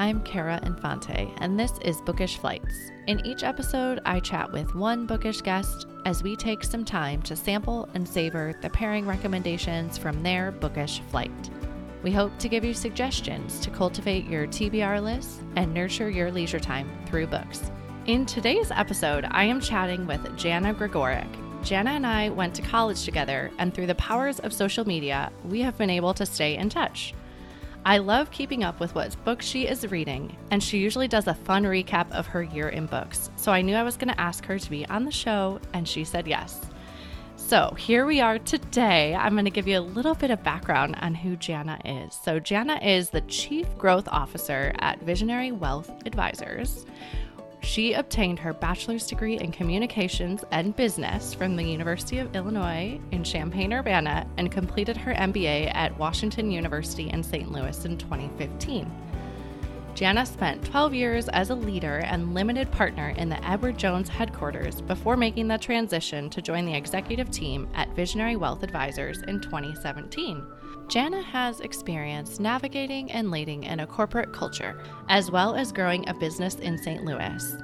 I'm Kara Infante, and this is Bookish Flights. In each episode, I chat with one bookish guest as we take some time to sample and savor the pairing recommendations from their bookish flight. We hope to give you suggestions to cultivate your TBR list and nurture your leisure time through books. In today's episode, I am chatting with Jana Gregorek. Jana and I went to college together, and through the powers of social media, we have been able to stay in touch. I love keeping up with what books she is reading, and she usually does a fun recap of her year in books. So I knew I was going to ask her to be on the show, and she said yes. So here we are today. I'm going to give you a little bit of background on who Jana is. So, Jana is the Chief Growth Officer at Visionary Wealth Advisors. She obtained her bachelor's degree in communications and business from the University of Illinois in Champaign Urbana and completed her MBA at Washington University in St. Louis in 2015. Jana spent 12 years as a leader and limited partner in the Edward Jones headquarters before making the transition to join the executive team at Visionary Wealth Advisors in 2017. Jana has experience navigating and leading in a corporate culture, as well as growing a business in St. Louis.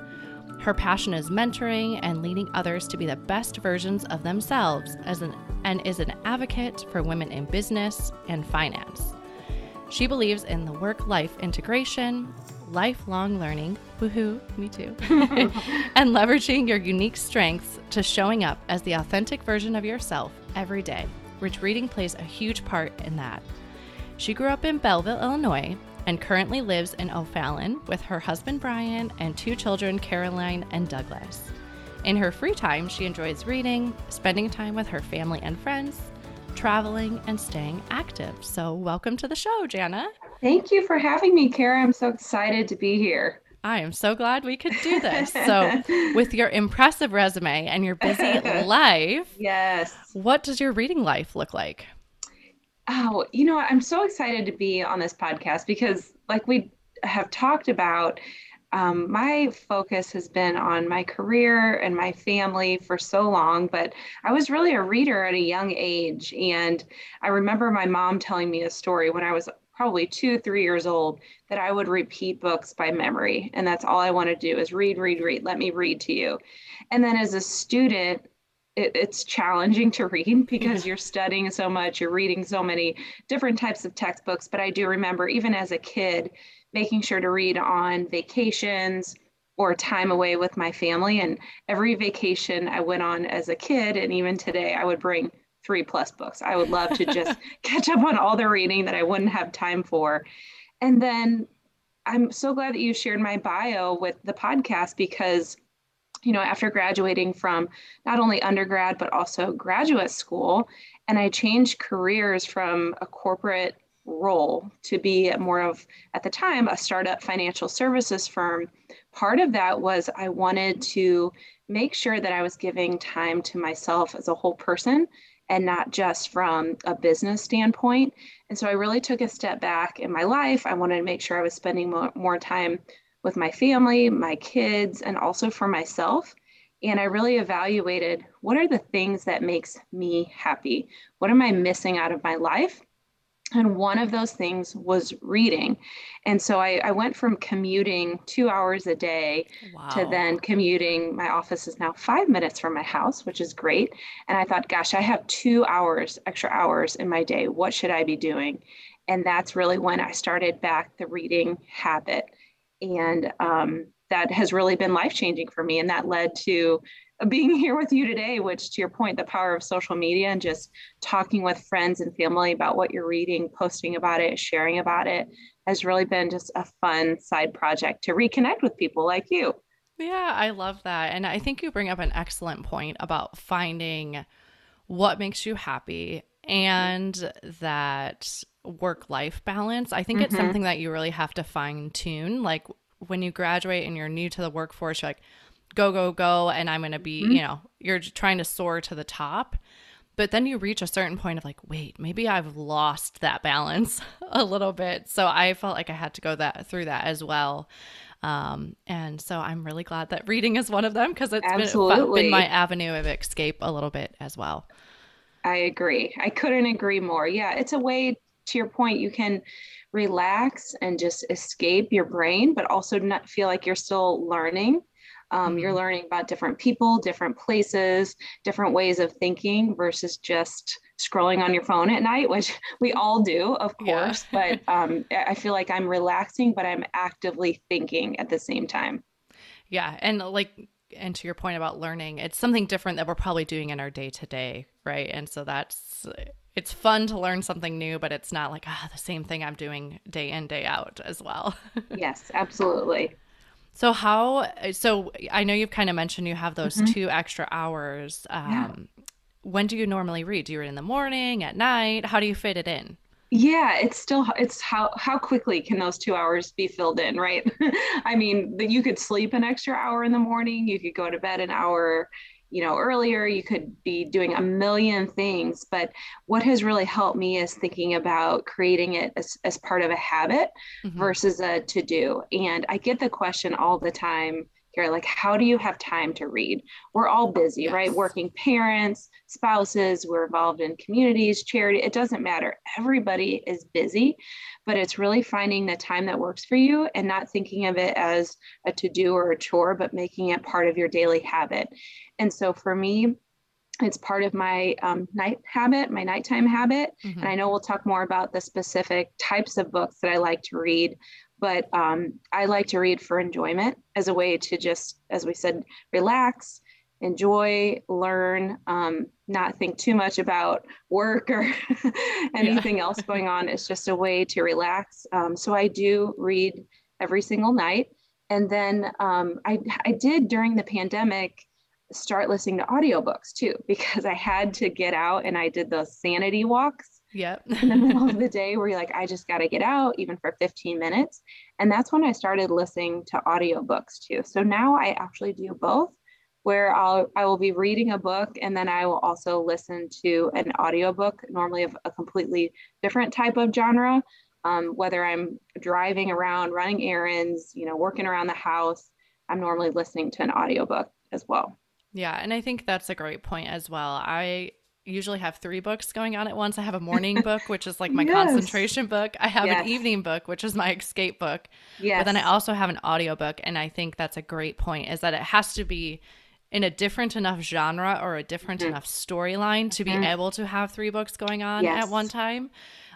Her passion is mentoring and leading others to be the best versions of themselves as an, and is an advocate for women in business and finance. She believes in the work life integration, lifelong learning, woohoo, me too, and leveraging your unique strengths to showing up as the authentic version of yourself every day which reading plays a huge part in that. She grew up in Belleville, Illinois, and currently lives in O'Fallon with her husband Brian and two children, Caroline and Douglas. In her free time, she enjoys reading, spending time with her family and friends, traveling, and staying active. So, welcome to the show, Jana. Thank you for having me, Kara. I'm so excited to be here. I am so glad we could do this. So, with your impressive resume and your busy life, yes. What does your reading life look like? Oh, you know, I'm so excited to be on this podcast because, like we have talked about, um, my focus has been on my career and my family for so long, but I was really a reader at a young age. And I remember my mom telling me a story when I was probably two, three years old, that I would repeat books by memory. And that's all I want to do is read, read, read. Let me read to you. And then as a student, it, it's challenging to read because you're studying so much, you're reading so many different types of textbooks. But I do remember, even as a kid, making sure to read on vacations or time away with my family. And every vacation I went on as a kid, and even today, I would bring three plus books. I would love to just catch up on all the reading that I wouldn't have time for. And then I'm so glad that you shared my bio with the podcast because you know after graduating from not only undergrad but also graduate school and I changed careers from a corporate role to be more of at the time a startup financial services firm part of that was I wanted to make sure that I was giving time to myself as a whole person and not just from a business standpoint. And so I really took a step back in my life. I wanted to make sure I was spending more, more time with my family, my kids, and also for myself. And I really evaluated what are the things that makes me happy? What am I missing out of my life? And one of those things was reading. And so I, I went from commuting two hours a day wow. to then commuting. My office is now five minutes from my house, which is great. And I thought, gosh, I have two hours, extra hours in my day. What should I be doing? And that's really when I started back the reading habit. And um, that has really been life changing for me. And that led to being here with you today, which to your point, the power of social media and just talking with friends and family about what you're reading, posting about it, sharing about it has really been just a fun side project to reconnect with people like you. Yeah, I love that. And I think you bring up an excellent point about finding what makes you happy and that work life balance. I think mm-hmm. it's something that you really have to fine tune. Like when you graduate and you're new to the workforce, you're like, go, go, go. And I'm going to be, mm-hmm. you know, you're trying to soar to the top. But then you reach a certain point of like, wait, maybe I've lost that balance a little bit. So I felt like I had to go that through that as well. Um, and so I'm really glad that reading is one of them because it's been, been my avenue of escape a little bit as well. I agree. I couldn't agree more. Yeah, it's a way to your point, you can relax and just escape your brain, but also not feel like you're still learning. Um, mm-hmm. You're learning about different people, different places, different ways of thinking versus just scrolling on your phone at night, which we all do, of course. Yeah. but um, I feel like I'm relaxing, but I'm actively thinking at the same time. Yeah. And like, and to your point about learning, it's something different that we're probably doing in our day to day, right? And so that's it's fun to learn something new, but it's not like ah the same thing I'm doing day in day out as well. yes, absolutely. So how? So I know you've kind of mentioned you have those mm-hmm. two extra hours. Um, yeah. When do you normally read? Do you read in the morning, at night? How do you fit it in? yeah it's still it's how how quickly can those two hours be filled in right i mean that you could sleep an extra hour in the morning you could go to bed an hour you know earlier you could be doing a million things but what has really helped me is thinking about creating it as, as part of a habit mm-hmm. versus a to do and i get the question all the time here like how do you have time to read we're all busy yes. right working parents spouses we're involved in communities charity it doesn't matter everybody is busy but it's really finding the time that works for you and not thinking of it as a to do or a chore but making it part of your daily habit and so for me it's part of my um, night habit, my nighttime habit. Mm-hmm. And I know we'll talk more about the specific types of books that I like to read, but um, I like to read for enjoyment as a way to just, as we said, relax, enjoy, learn, um, not think too much about work or anything else going on. It's just a way to relax. Um, so I do read every single night. And then um, I, I did during the pandemic start listening to audiobooks too, because I had to get out and I did those sanity walks Yep. in the middle of the day where you're like, I just got to get out, even for 15 minutes. And that's when I started listening to audiobooks too. So now I actually do both where I'll I will be reading a book and then I will also listen to an audiobook, normally of a completely different type of genre. Um, whether I'm driving around, running errands, you know, working around the house, I'm normally listening to an audiobook as well. Yeah, and I think that's a great point as well. I usually have three books going on at once. I have a morning book, which is like my yes. concentration book. I have yes. an evening book, which is my escape book. Yes. But then I also have an audiobook. And I think that's a great point is that it has to be in a different enough genre or a different mm-hmm. enough storyline to be mm-hmm. able to have three books going on yes. at one time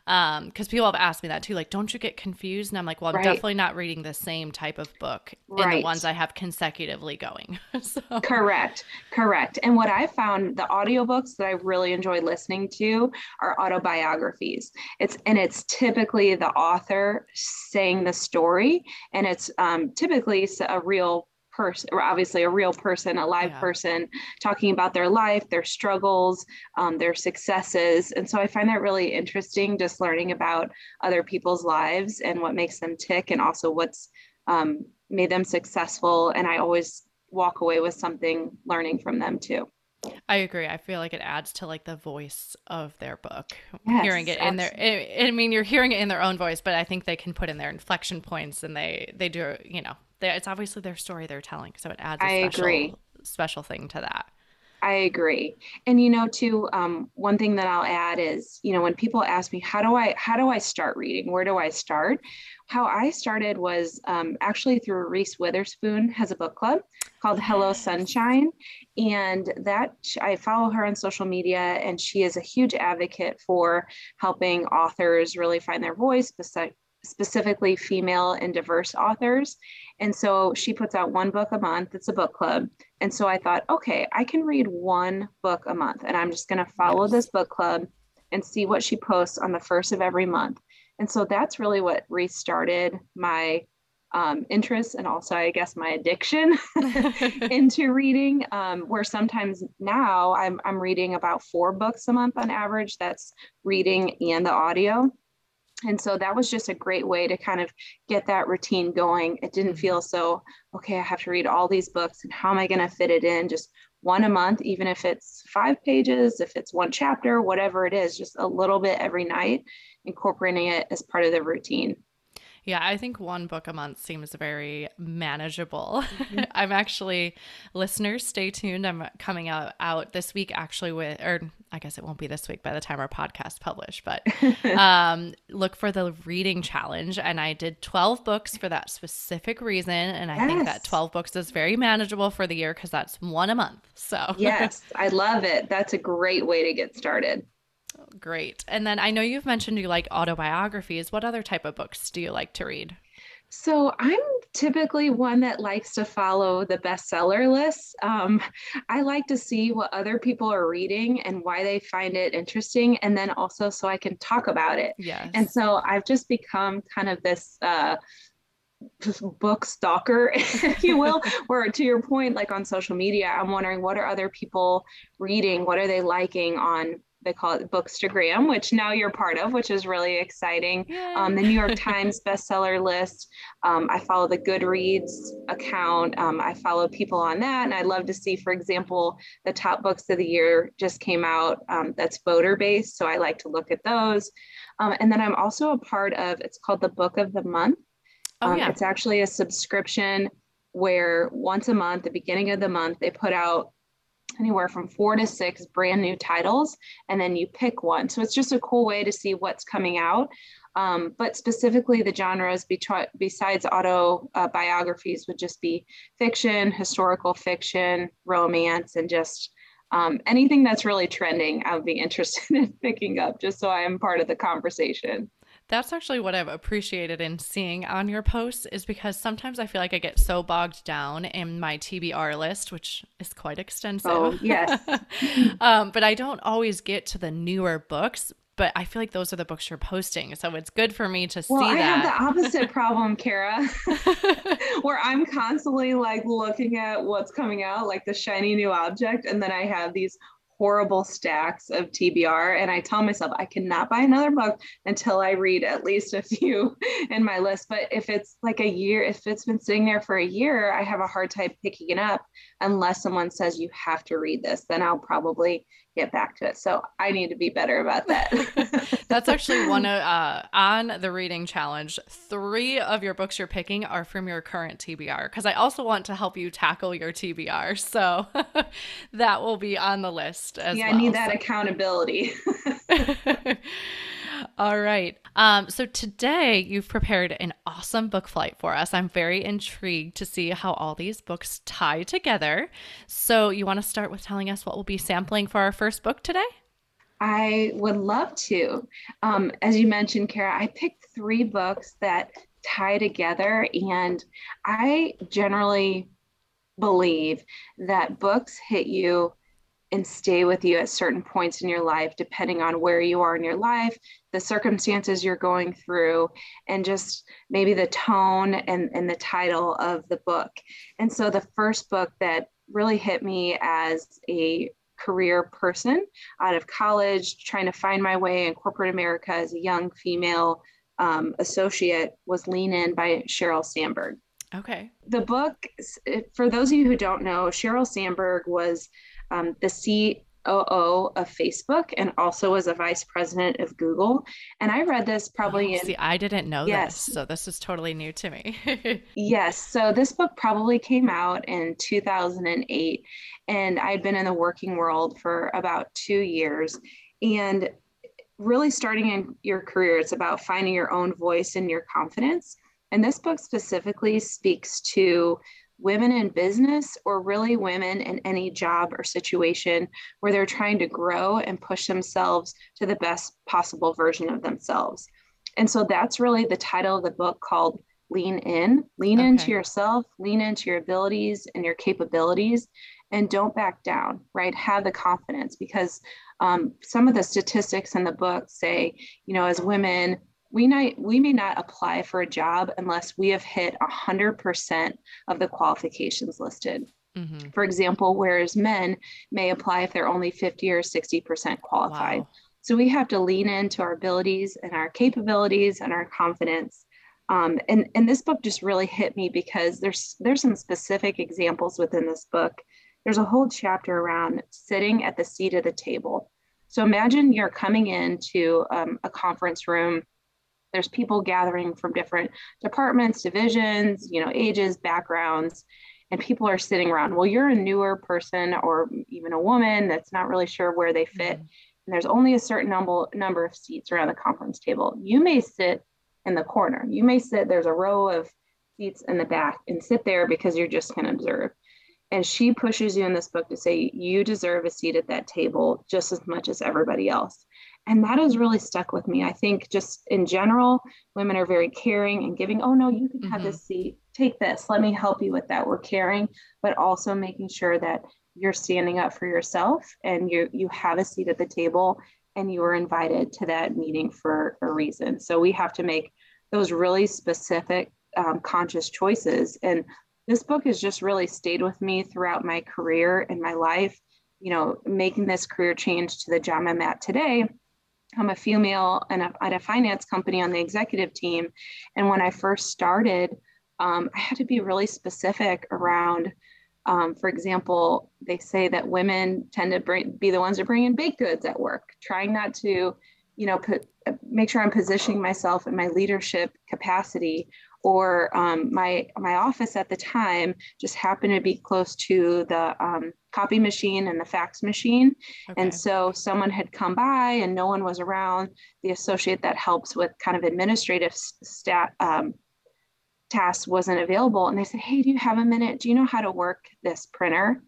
um because people have asked me that too like don't you get confused and i'm like well i'm right. definitely not reading the same type of book right. in the ones i have consecutively going so. correct correct and what i found the audiobooks that i really enjoy listening to are autobiographies it's and it's typically the author saying the story and it's um, typically a real person, or obviously a real person, a live yeah. person, talking about their life, their struggles, um, their successes. And so I find that really interesting, just learning about other people's lives and what makes them tick, and also what's um, made them successful. And I always walk away with something learning from them too. I agree. I feel like it adds to like the voice of their book. Yes, hearing it in their I mean you're hearing it in their own voice, but I think they can put in their inflection points and they they do, you know, it's obviously their story they're telling, so it adds a I special, agree. special thing to that. I agree. And you know, too, um, one thing that I'll add is, you know, when people ask me, how do I how do I start reading? Where do I start? How I started was um, actually through Reese Witherspoon has a book club called Hello Sunshine, and that I follow her on social media, and she is a huge advocate for helping authors really find their voice, specifically female and diverse authors. And so she puts out one book a month. It's a book club. And so I thought, okay, I can read one book a month and I'm just going to follow this book club and see what she posts on the first of every month. And so that's really what restarted my um, interest and also, I guess, my addiction into reading. Um, where sometimes now I'm, I'm reading about four books a month on average. That's reading and the audio and so that was just a great way to kind of get that routine going. It didn't mm-hmm. feel so okay i have to read all these books and how am i going to fit it in? Just one a month even if it's five pages if it's one chapter whatever it is just a little bit every night incorporating it as part of the routine Yeah, I think one book a month seems very manageable. Mm-hmm. I'm actually listeners, stay tuned. I'm coming out out this week actually with or I guess it won't be this week by the time our podcast published, but um, look for the reading challenge. And I did 12 books for that specific reason. And I yes. think that 12 books is very manageable for the year because that's one a month. So, yes, I love it. That's a great way to get started. Great. And then I know you've mentioned you like autobiographies. What other type of books do you like to read? So I'm typically one that likes to follow the bestseller list. Um, I like to see what other people are reading and why they find it interesting, and then also so I can talk about it. Yes. And so I've just become kind of this. Uh, book stalker if you will where to your point like on social media i'm wondering what are other people reading what are they liking on they call it Bookstagram, which now you're part of, which is really exciting. Um, the New York Times bestseller list. Um, I follow the Goodreads account. Um, I follow people on that, and I'd love to see, for example, the top books of the year just came out. Um, that's voter based, so I like to look at those. Um, and then I'm also a part of. It's called the Book of the Month. Oh, um, yeah. It's actually a subscription where once a month, the beginning of the month, they put out anywhere from four to six brand new titles, and then you pick one. So it's just a cool way to see what's coming out. Um, but specifically, the genres besides autobiographies uh, would just be fiction, historical fiction, romance, and just um, anything that's really trending. I would be interested in picking up just so I am part of the conversation. That's actually what I've appreciated in seeing on your posts is because sometimes I feel like I get so bogged down in my TBR list, which is quite extensive. Oh, yes. um, but I don't always get to the newer books. But I feel like those are the books you're posting. So it's good for me to well, see I that. I have the opposite problem, Kara, where I'm constantly like looking at what's coming out, like the shiny new object. And then I have these horrible stacks of TBR. And I tell myself I cannot buy another book until I read at least a few in my list. But if it's like a year, if it's been sitting there for a year, I have a hard time picking it up unless someone says you have to read this. Then I'll probably get back to it. So I need to be better about that. That's actually one of, uh, on the reading challenge. Three of your books you're picking are from your current TBR because I also want to help you tackle your TBR. So that will be on the list as yeah, well. I need that so. accountability. All right. Um, so today you've prepared an awesome book flight for us. I'm very intrigued to see how all these books tie together. So you want to start with telling us what we'll be sampling for our first book today? I would love to. Um, as you mentioned, Kara, I picked three books that tie together, and I generally believe that books hit you and stay with you at certain points in your life, depending on where you are in your life, the circumstances you're going through, and just maybe the tone and, and the title of the book. And so the first book that really hit me as a career person out of college, trying to find my way in corporate America as a young female um, associate was Lean In by Sheryl Sandberg. Okay. The book, for those of you who don't know, Sheryl Sandberg was um, the COO of Facebook and also was a vice president of Google. And I read this probably oh, in. See, I didn't know yes. this. So this is totally new to me. yes. So this book probably came out in 2008. And I'd been in the working world for about two years. And really starting in your career, it's about finding your own voice and your confidence. And this book specifically speaks to women in business or really women in any job or situation where they're trying to grow and push themselves to the best possible version of themselves. And so that's really the title of the book called Lean In. Lean okay. into yourself, lean into your abilities and your capabilities, and don't back down, right? Have the confidence because um, some of the statistics in the book say, you know, as women, we might we may not apply for a job unless we have hit 100% of the qualifications listed. Mm-hmm. for example whereas men may apply if they're only 50 or 60% qualified. Wow. so we have to lean into our abilities and our capabilities and our confidence. Um, and and this book just really hit me because there's there's some specific examples within this book. There's a whole chapter around sitting at the seat of the table. So imagine you're coming into um, a conference room there's people gathering from different departments, divisions, you know, ages, backgrounds, and people are sitting around. Well, you're a newer person or even a woman that's not really sure where they fit. Mm-hmm. And there's only a certain number number of seats around the conference table. You may sit in the corner. You may sit, there's a row of seats in the back and sit there because you're just going to observe. And she pushes you in this book to say you deserve a seat at that table just as much as everybody else. And that has really stuck with me. I think just in general, women are very caring and giving, oh no, you can have mm-hmm. this seat. Take this. Let me help you with that. We're caring, but also making sure that you're standing up for yourself and you you have a seat at the table and you were invited to that meeting for a reason. So we have to make those really specific um, conscious choices. And this book has just really stayed with me throughout my career and my life. You know, making this career change to the job I'm at today. I'm a female and at a finance company on the executive team. And when I first started, um, I had to be really specific around, um, for example, they say that women tend to bring, be the ones that bring in baked goods at work, trying not to, you know, put, make sure I'm positioning myself in my leadership capacity or um, my my office at the time just happened to be close to the um, copy machine and the fax machine okay. and so someone had come by and no one was around the associate that helps with kind of administrative stat um, tasks wasn't available and they said hey do you have a minute do you know how to work this printer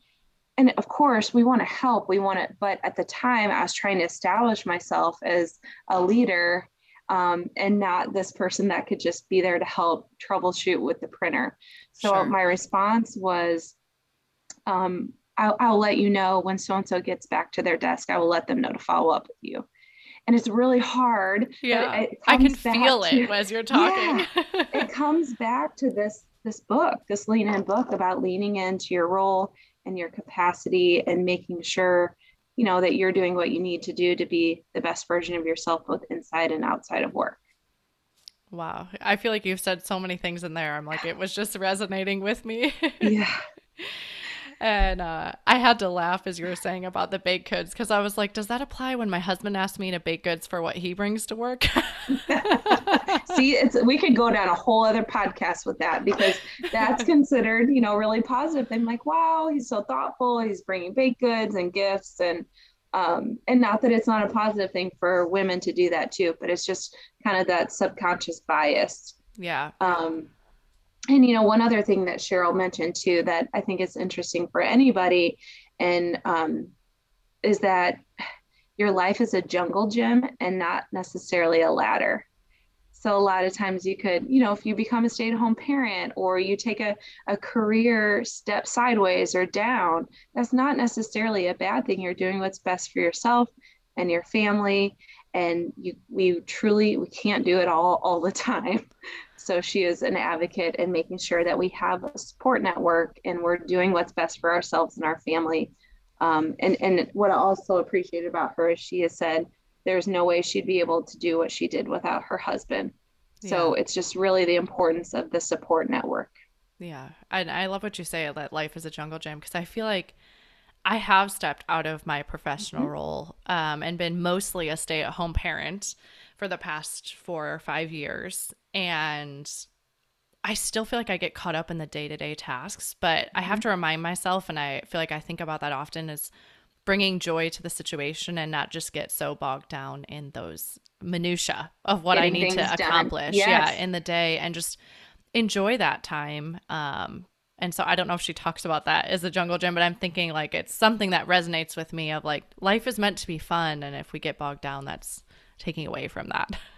and of course we want to help we want to but at the time i was trying to establish myself as a leader um, and not this person that could just be there to help troubleshoot with the printer. So sure. my response was, um, I'll, I'll, let you know when so and so gets back to their desk. I will let them know to follow up with you. And it's really hard. Yeah, I can feel to, it as you're talking. Yeah, it comes back to this this book, this lean in book about leaning into your role and your capacity and making sure you know that you're doing what you need to do to be the best version of yourself both inside and outside of work wow i feel like you've said so many things in there i'm like it was just resonating with me yeah and uh, I had to laugh as you were saying about the baked goods because I was like, does that apply when my husband asks me to bake goods for what he brings to work? See, it's we could go down a whole other podcast with that because that's considered, you know, really positive. I'm like, wow, he's so thoughtful. He's bringing baked goods and gifts and um, and not that it's not a positive thing for women to do that too, but it's just kind of that subconscious bias. Yeah. Um, and you know one other thing that sheryl mentioned too that i think is interesting for anybody and um, is that your life is a jungle gym and not necessarily a ladder. So a lot of times you could you know if you become a stay-at-home parent or you take a, a career step sideways or down that's not necessarily a bad thing. You're doing what's best for yourself and your family and you we truly we can't do it all all the time so she is an advocate in making sure that we have a support network and we're doing what's best for ourselves and our family. Um, and, and what I also appreciate about her is she has said there's no way she'd be able to do what she did without her husband. So it's just really the importance of the support network. Yeah. And I love what you say that life is a jungle gym because I feel like I have stepped out of my professional mm-hmm. role um, and been mostly a stay at home parent for the past four or five years. And I still feel like I get caught up in the day to day tasks, but I have mm-hmm. to remind myself, and I feel like I think about that often, is bringing joy to the situation and not just get so bogged down in those minutia of what Getting I need to accomplish yes. yeah in the day and just enjoy that time um and so I don't know if she talks about that as a jungle gym, but I'm thinking like it's something that resonates with me of like life is meant to be fun and if we get bogged down that's taking away from that.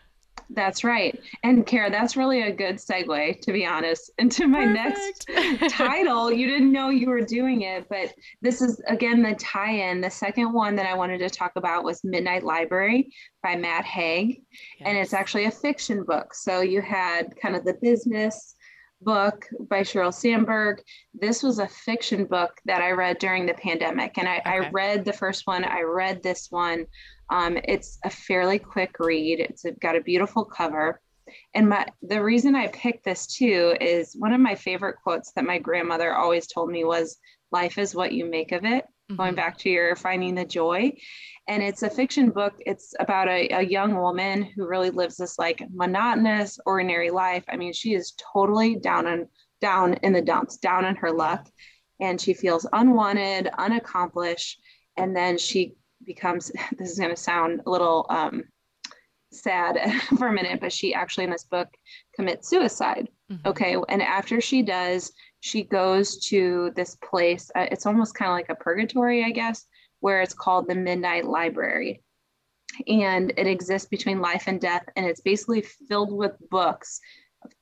That's right. And Kara, that's really a good segue, to be honest, into my Perfect. next title. You didn't know you were doing it, but this is again the tie in. The second one that I wanted to talk about was Midnight Library by Matt Haig. Yes. And it's actually a fiction book. So you had kind of the business book by Sheryl Sandberg. This was a fiction book that I read during the pandemic. And I, okay. I read the first one, I read this one. Um, it's a fairly quick read. It's got a beautiful cover. And my the reason I picked this too is one of my favorite quotes that my grandmother always told me was life is what you make of it. mm-hmm. going back to your finding the joy. And it's a fiction book. It's about a, a young woman who really lives this like monotonous, ordinary life. I mean, she is totally down and down in the dumps, down in her luck. And she feels unwanted, unaccomplished. And then she becomes this is going to sound a little um, sad for a minute, but she actually in this book commits suicide. Mm-hmm. Okay. And after she does, she goes to this place. Uh, it's almost kind of like a purgatory, I guess, where it's called the Midnight Library. And it exists between life and death. And it's basically filled with books.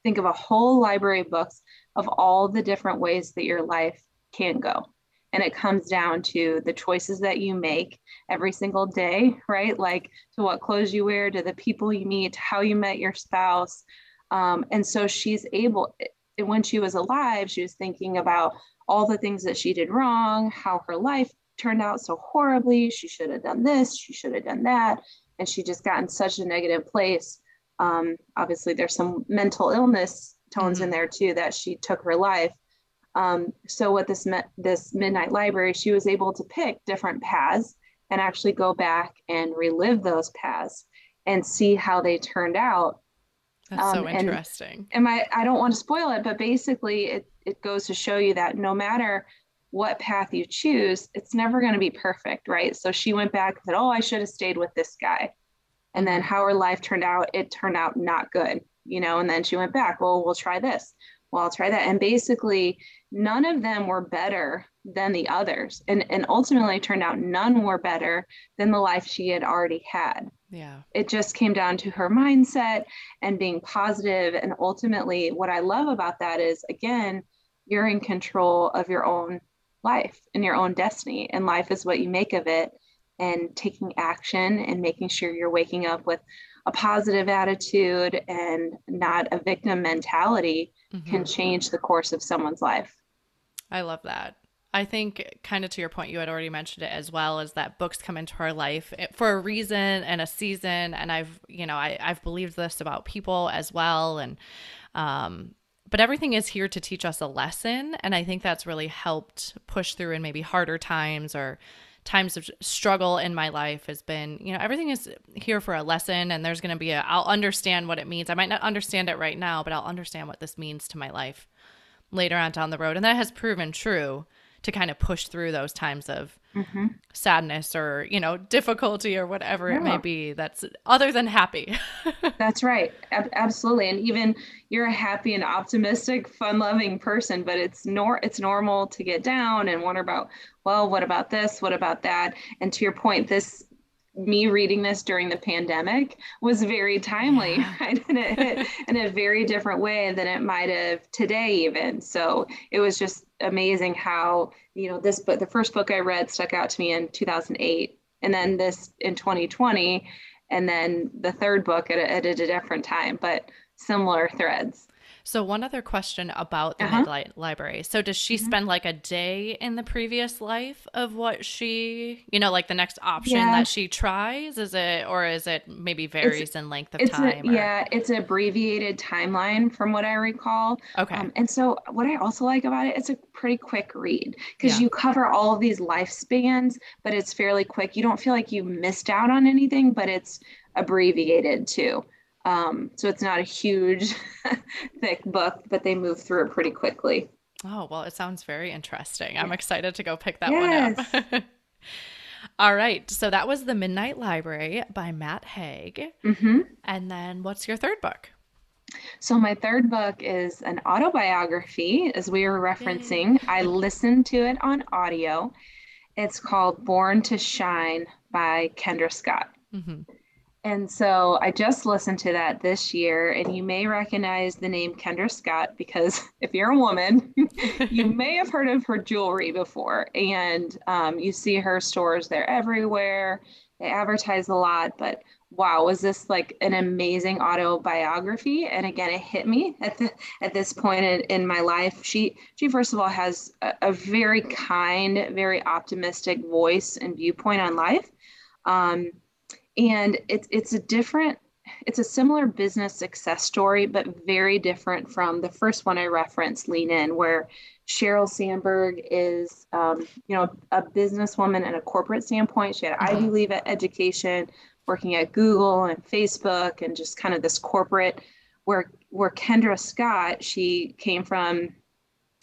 Think of a whole library of books of all the different ways that your life can go. And it comes down to the choices that you make every single day, right? Like to what clothes you wear, to the people you meet, how you met your spouse. Um, and so she's able, when she was alive, she was thinking about all the things that she did wrong, how her life turned out so horribly. She should have done this, she should have done that. And she just got in such a negative place. Um, obviously, there's some mental illness tones mm-hmm. in there too that she took her life. Um, so what this meant, this midnight library, she was able to pick different paths and actually go back and relive those paths and see how they turned out. That's um, so interesting. And, and I, I don't want to spoil it, but basically it, it goes to show you that no matter what path you choose, it's never going to be perfect, right? So she went back and said, Oh, I should have stayed with this guy. And then how her life turned out, it turned out not good, you know, and then she went back, Well, we'll try this well, I'll try that. And basically, none of them were better than the others. And, and ultimately, turned out none were better than the life she had already had. Yeah. It just came down to her mindset and being positive. And ultimately, what I love about that is, again, you're in control of your own life and your own destiny. And life is what you make of it. And taking action and making sure you're waking up with a positive attitude and not a victim mentality mm-hmm. can change the course of someone's life. I love that. I think, kind of to your point, you had already mentioned it as well, is that books come into our life for a reason and a season. And I've, you know, I, I've believed this about people as well. And, um, but everything is here to teach us a lesson. And I think that's really helped push through in maybe harder times or times of struggle in my life has been, you know, everything is here for a lesson and there's going to be a, I'll understand what it means. I might not understand it right now, but I'll understand what this means to my life later on down the road. And that has proven true to kind of push through those times of mm-hmm. sadness or you know difficulty or whatever yeah. it may be that's other than happy. That's right. Ab- absolutely. And even you're a happy and optimistic fun loving person but it's nor it's normal to get down and wonder about well what about this? What about that? And to your point this me reading this during the pandemic was very timely, yeah. right? In a, in a very different way than it might have today, even. So it was just amazing how, you know, this book, the first book I read stuck out to me in 2008, and then this in 2020, and then the third book at a, at a different time, but similar threads. So one other question about the uh-huh. Midnight Library. So does she mm-hmm. spend like a day in the previous life of what she, you know, like the next option yeah. that she tries? Is it or is it maybe varies it's, in length of time? A, yeah, it's an abbreviated timeline from what I recall. Okay. Um, and so what I also like about it, it's a pretty quick read because yeah. you cover all of these lifespans, but it's fairly quick. You don't feel like you missed out on anything, but it's abbreviated too. Um, so it's not a huge, thick book, but they move through it pretty quickly. Oh, well, it sounds very interesting. I'm excited to go pick that yes. one up. All right. So that was The Midnight Library by Matt Haig. Mm-hmm. And then what's your third book? So my third book is an autobiography, as we were referencing. Yay. I listened to it on audio. It's called Born to Shine by Kendra Scott. Mm-hmm. And so I just listened to that this year, and you may recognize the name Kendra Scott because if you're a woman, you may have heard of her jewelry before. And um, you see her stores, they're everywhere. They advertise a lot, but wow, was this like an amazing autobiography? And again, it hit me at the, at this point in, in my life. She she first of all has a, a very kind, very optimistic voice and viewpoint on life. Um, and it's it's a different it's a similar business success story but very different from the first one i referenced lean in where Sheryl Sandberg is, um, you know, a businesswoman and a corporate standpoint. She had mm-hmm. Ivy League education, working at Google and Facebook, and just kind of this corporate. Where where Kendra Scott, she came from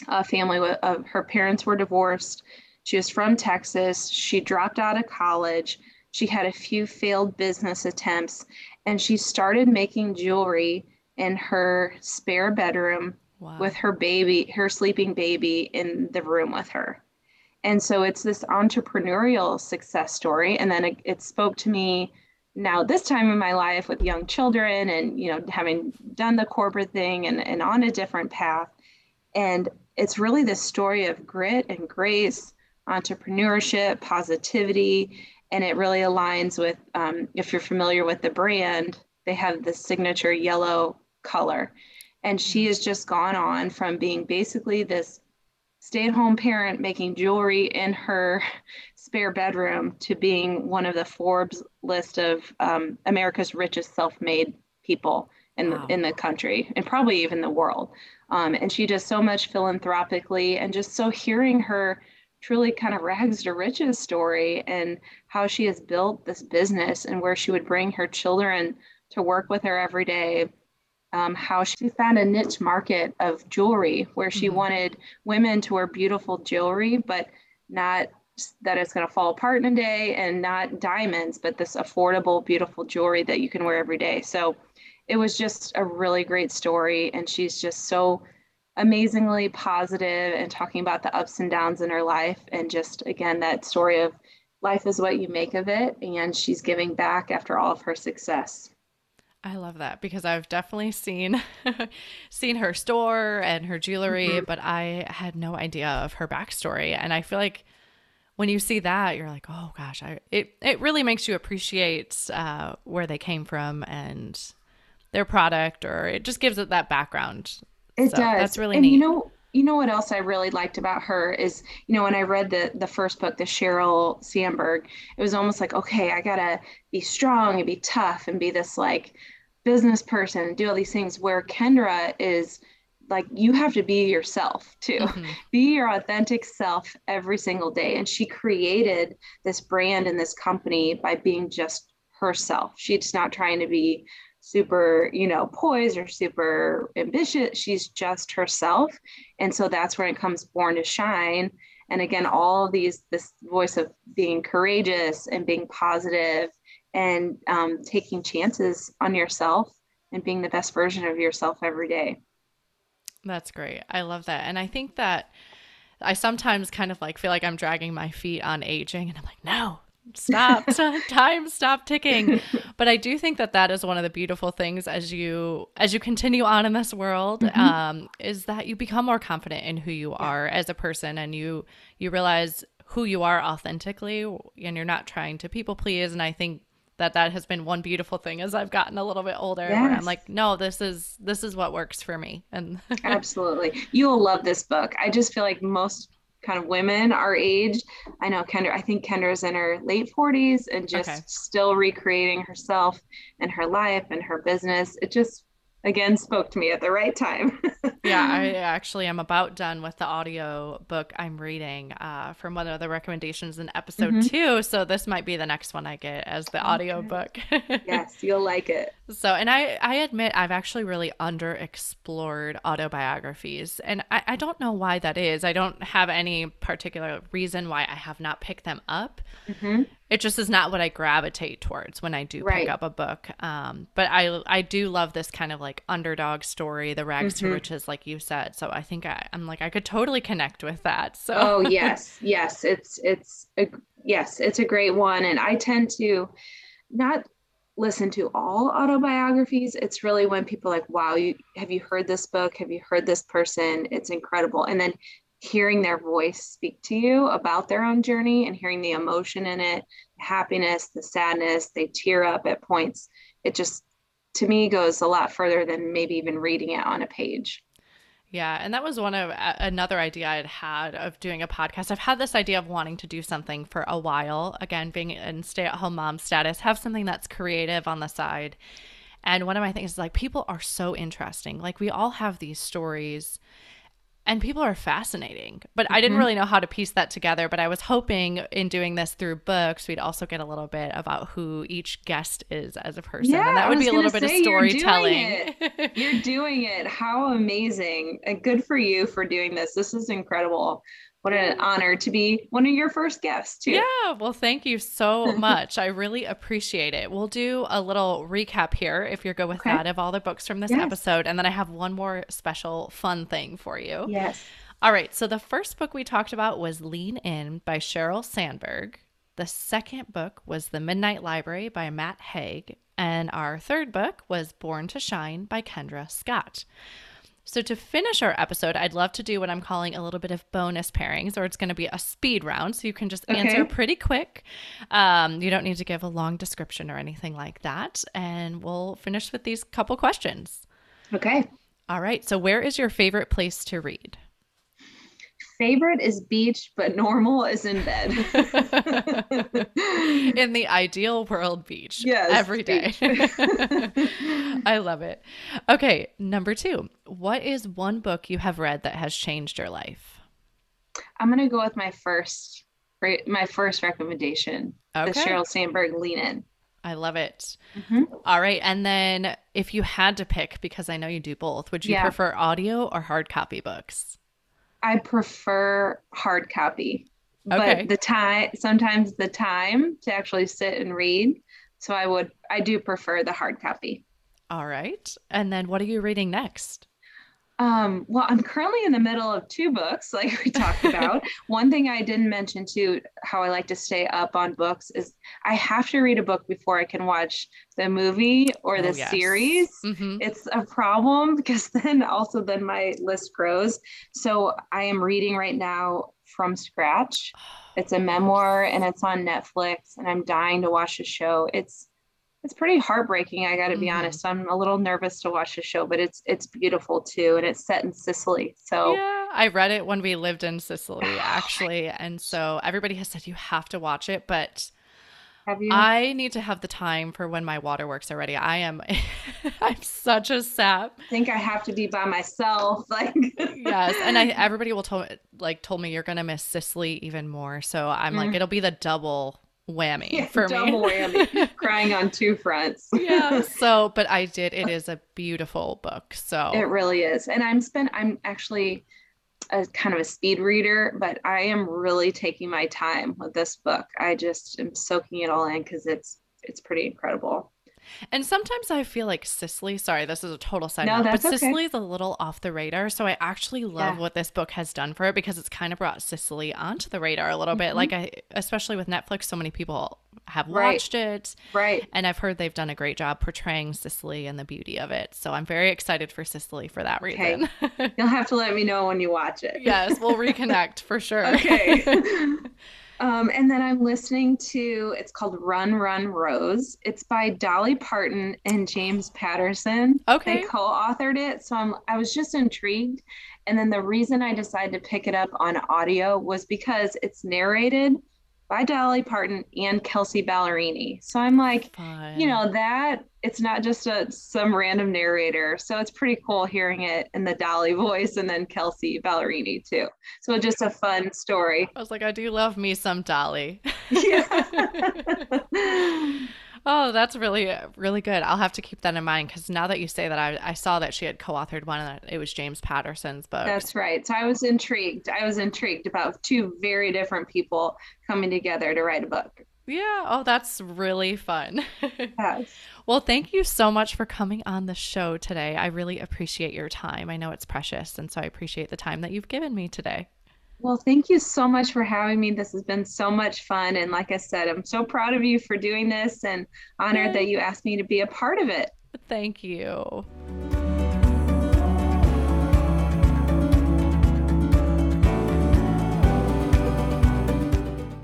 a family with uh, her parents were divorced. She was from Texas. She dropped out of college. She had a few failed business attempts, and she started making jewelry in her spare bedroom wow. with her baby, her sleeping baby in the room with her. And so it's this entrepreneurial success story. And then it, it spoke to me now this time in my life with young children and you know having done the corporate thing and, and on a different path and it's really this story of grit and grace entrepreneurship positivity and it really aligns with um, if you're familiar with the brand they have the signature yellow color and she has just gone on from being basically this stay at home parent making jewelry in her spare bedroom to being one of the Forbes list of um, America's richest self made people in, wow. the, in the country and probably even the world. Um, and she does so much philanthropically and just so hearing her truly kind of rags to riches story and how she has built this business and where she would bring her children to work with her every day um, how she found a niche market of jewelry where she mm-hmm. wanted women to wear beautiful jewelry, but not that it's going to fall apart in a day and not diamonds, but this affordable, beautiful jewelry that you can wear every day. So it was just a really great story. And she's just so amazingly positive and talking about the ups and downs in her life. And just again, that story of life is what you make of it. And she's giving back after all of her success. I love that because I've definitely seen seen her store and her jewelry, mm-hmm. but I had no idea of her backstory. And I feel like when you see that, you're like, oh gosh, I it it really makes you appreciate uh, where they came from and their product, or it just gives it that background. It so does. That's really and neat. You know, you know what else I really liked about her is, you know, when I read the the first book, the Sheryl Sandberg, it was almost like, okay, I gotta be strong and be tough and be this like business person and do all these things. Where Kendra is like, you have to be yourself too, mm-hmm. be your authentic self every single day. And she created this brand and this company by being just herself. She's not trying to be super, you know, poised or super ambitious. She's just herself. And so that's when it comes born to shine. And again, all these, this voice of being courageous and being positive and um, taking chances on yourself and being the best version of yourself every day. That's great. I love that. And I think that I sometimes kind of like feel like I'm dragging my feet on aging and I'm like, no, stop. Time stop ticking. But i do think that that is one of the beautiful things as you as you continue on in this world mm-hmm. um, is that you become more confident in who you are as a person and you you realize who you are authentically and you're not trying to people please. And i think that that has been one beautiful thing as I've gotten a little bit older yes. where I'm like no this is this is what works for me. And absolutely. You'll love this book. I just feel like most kind of women our age. I know Kendra, I think Kendra's in her late 40s and just okay. still recreating herself and her life and her business. It just again spoke to me at the right time. yeah, I actually am about done with the audio book I'm reading uh, from one of the recommendations in episode mm-hmm. two. So this might be the next one I get as the audio book. yes, you'll like it. So, and I, I admit I've actually really underexplored autobiographies, and I, I don't know why that is. I don't have any particular reason why I have not picked them up. Mm-hmm it just is not what I gravitate towards when I do right. pick up a book. Um, but I I do love this kind of like underdog story, the rags mm-hmm. to riches, like you said. So I think I, I'm like I could totally connect with that. So oh yes, yes, it's it's a, yes, it's a great one, and I tend to not listen to all autobiographies. It's really when people like, wow, you have you heard this book? Have you heard this person? It's incredible, and then hearing their voice speak to you about their own journey and hearing the emotion in it, the happiness, the sadness, they tear up at points. It just, to me, goes a lot further than maybe even reading it on a page. Yeah, and that was one of another idea I had had of doing a podcast. I've had this idea of wanting to do something for a while. Again, being in stay-at-home mom status, have something that's creative on the side. And one of my things is like people are so interesting. Like we all have these stories and people are fascinating. But mm-hmm. I didn't mm-hmm. really know how to piece that together. But I was hoping in doing this through books, we'd also get a little bit about who each guest is as a person. Yeah, and that would be a little bit of storytelling. You're doing, it. you're doing it. How amazing. And good for you for doing this. This is incredible what an honor to be one of your first guests too. Yeah, well, thank you so much. I really appreciate it. We'll do a little recap here, if you're good with okay. that, of all the books from this yes. episode, and then I have one more special fun thing for you. Yes. All right. So the first book we talked about was Lean In by Sheryl Sandberg. The second book was The Midnight Library by Matt Haig, and our third book was Born to Shine by Kendra Scott. So, to finish our episode, I'd love to do what I'm calling a little bit of bonus pairings, or it's going to be a speed round. So, you can just okay. answer pretty quick. Um, you don't need to give a long description or anything like that. And we'll finish with these couple questions. Okay. All right. So, where is your favorite place to read? Favorite is beach, but normal is in bed. in the ideal world, beach. Yes. Every day. I love it. Okay. Number two, what is one book you have read that has changed your life? I'm going to go with my first, my first recommendation, okay. the Sheryl Sandberg Lean In. I love it. Mm-hmm. All right. And then if you had to pick, because I know you do both, would you yeah. prefer audio or hard copy books? I prefer hard copy. Okay. But the time sometimes the time to actually sit and read. So I would I do prefer the hard copy. All right. And then what are you reading next? Um, well, I'm currently in the middle of two books, like we talked about. One thing I didn't mention too, how I like to stay up on books is I have to read a book before I can watch the movie or the oh, yes. series. Mm-hmm. It's a problem because then also then my list grows. So I am reading right now from scratch. It's a memoir and it's on Netflix, and I'm dying to watch the show. It's it's pretty heartbreaking i gotta be mm-hmm. honest i'm a little nervous to watch the show but it's it's beautiful too and it's set in sicily so yeah i read it when we lived in sicily actually and so everybody has said you have to watch it but have you? I need to have the time for when my waterworks are ready. I am, I'm such a sap. I think I have to be by myself. Like yes, and I everybody will tell like told me you're gonna miss Sicily even more. So I'm mm. like it'll be the double whammy yeah, for double me. whammy, crying on two fronts. yeah. So, but I did. It is a beautiful book. So it really is, and I'm spent. I'm actually a kind of a speed reader, but I am really taking my time with this book. I just am soaking it all in because it's it's pretty incredible. And sometimes I feel like Sicily, sorry, this is a total side no, note, but okay. Sicily is a little off the radar. So I actually love yeah. what this book has done for it because it's kind of brought Sicily onto the radar a little mm-hmm. bit. Like I especially with Netflix, so many people have watched right. it. Right. And I've heard they've done a great job portraying Sicily and the beauty of it. So I'm very excited for Sicily for that reason. Okay. You'll have to let me know when you watch it. yes, we'll reconnect for sure. Okay. Um, and then I'm listening to it's called Run Run Rose. It's by Dolly Parton and James Patterson. Okay. They co-authored it. So I'm I was just intrigued. And then the reason I decided to pick it up on audio was because it's narrated by Dolly Parton and Kelsea Ballerini. So I'm like, Fun. you know, that it's not just a some random narrator. So it's pretty cool hearing it in the Dolly voice and then Kelsea Ballerini too. So just a fun story. I was like, I do love me some Dolly. Yeah. Oh, that's really, really good. I'll have to keep that in mind because now that you say that, I, I saw that she had co authored one and it was James Patterson's book. That's right. So I was intrigued. I was intrigued about two very different people coming together to write a book. Yeah. Oh, that's really fun. yes. Well, thank you so much for coming on the show today. I really appreciate your time. I know it's precious. And so I appreciate the time that you've given me today. Well, thank you so much for having me. This has been so much fun. And like I said, I'm so proud of you for doing this and honored Yay. that you asked me to be a part of it. Thank you.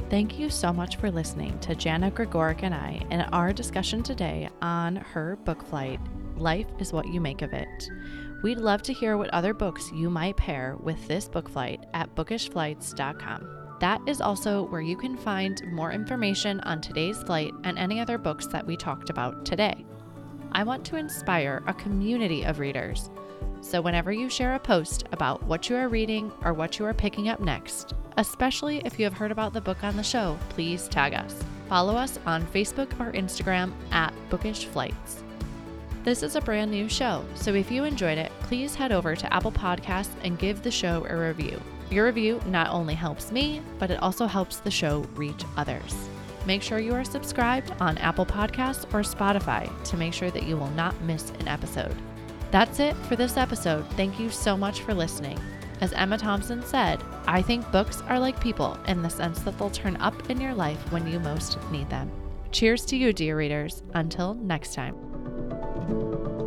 Thank you so much for listening to Jana Gregorek and I in our discussion today on her book flight, Life is What You Make of It. We'd love to hear what other books you might pair with this book flight at bookishflights.com. That is also where you can find more information on today's flight and any other books that we talked about today. I want to inspire a community of readers. So whenever you share a post about what you are reading or what you are picking up next, especially if you have heard about the book on the show, please tag us. Follow us on Facebook or Instagram at Bookish Flights. This is a brand new show, so if you enjoyed it, please head over to Apple Podcasts and give the show a review. Your review not only helps me, but it also helps the show reach others. Make sure you are subscribed on Apple Podcasts or Spotify to make sure that you will not miss an episode. That's it for this episode. Thank you so much for listening. As Emma Thompson said, I think books are like people in the sense that they'll turn up in your life when you most need them. Cheers to you, dear readers. Until next time thank you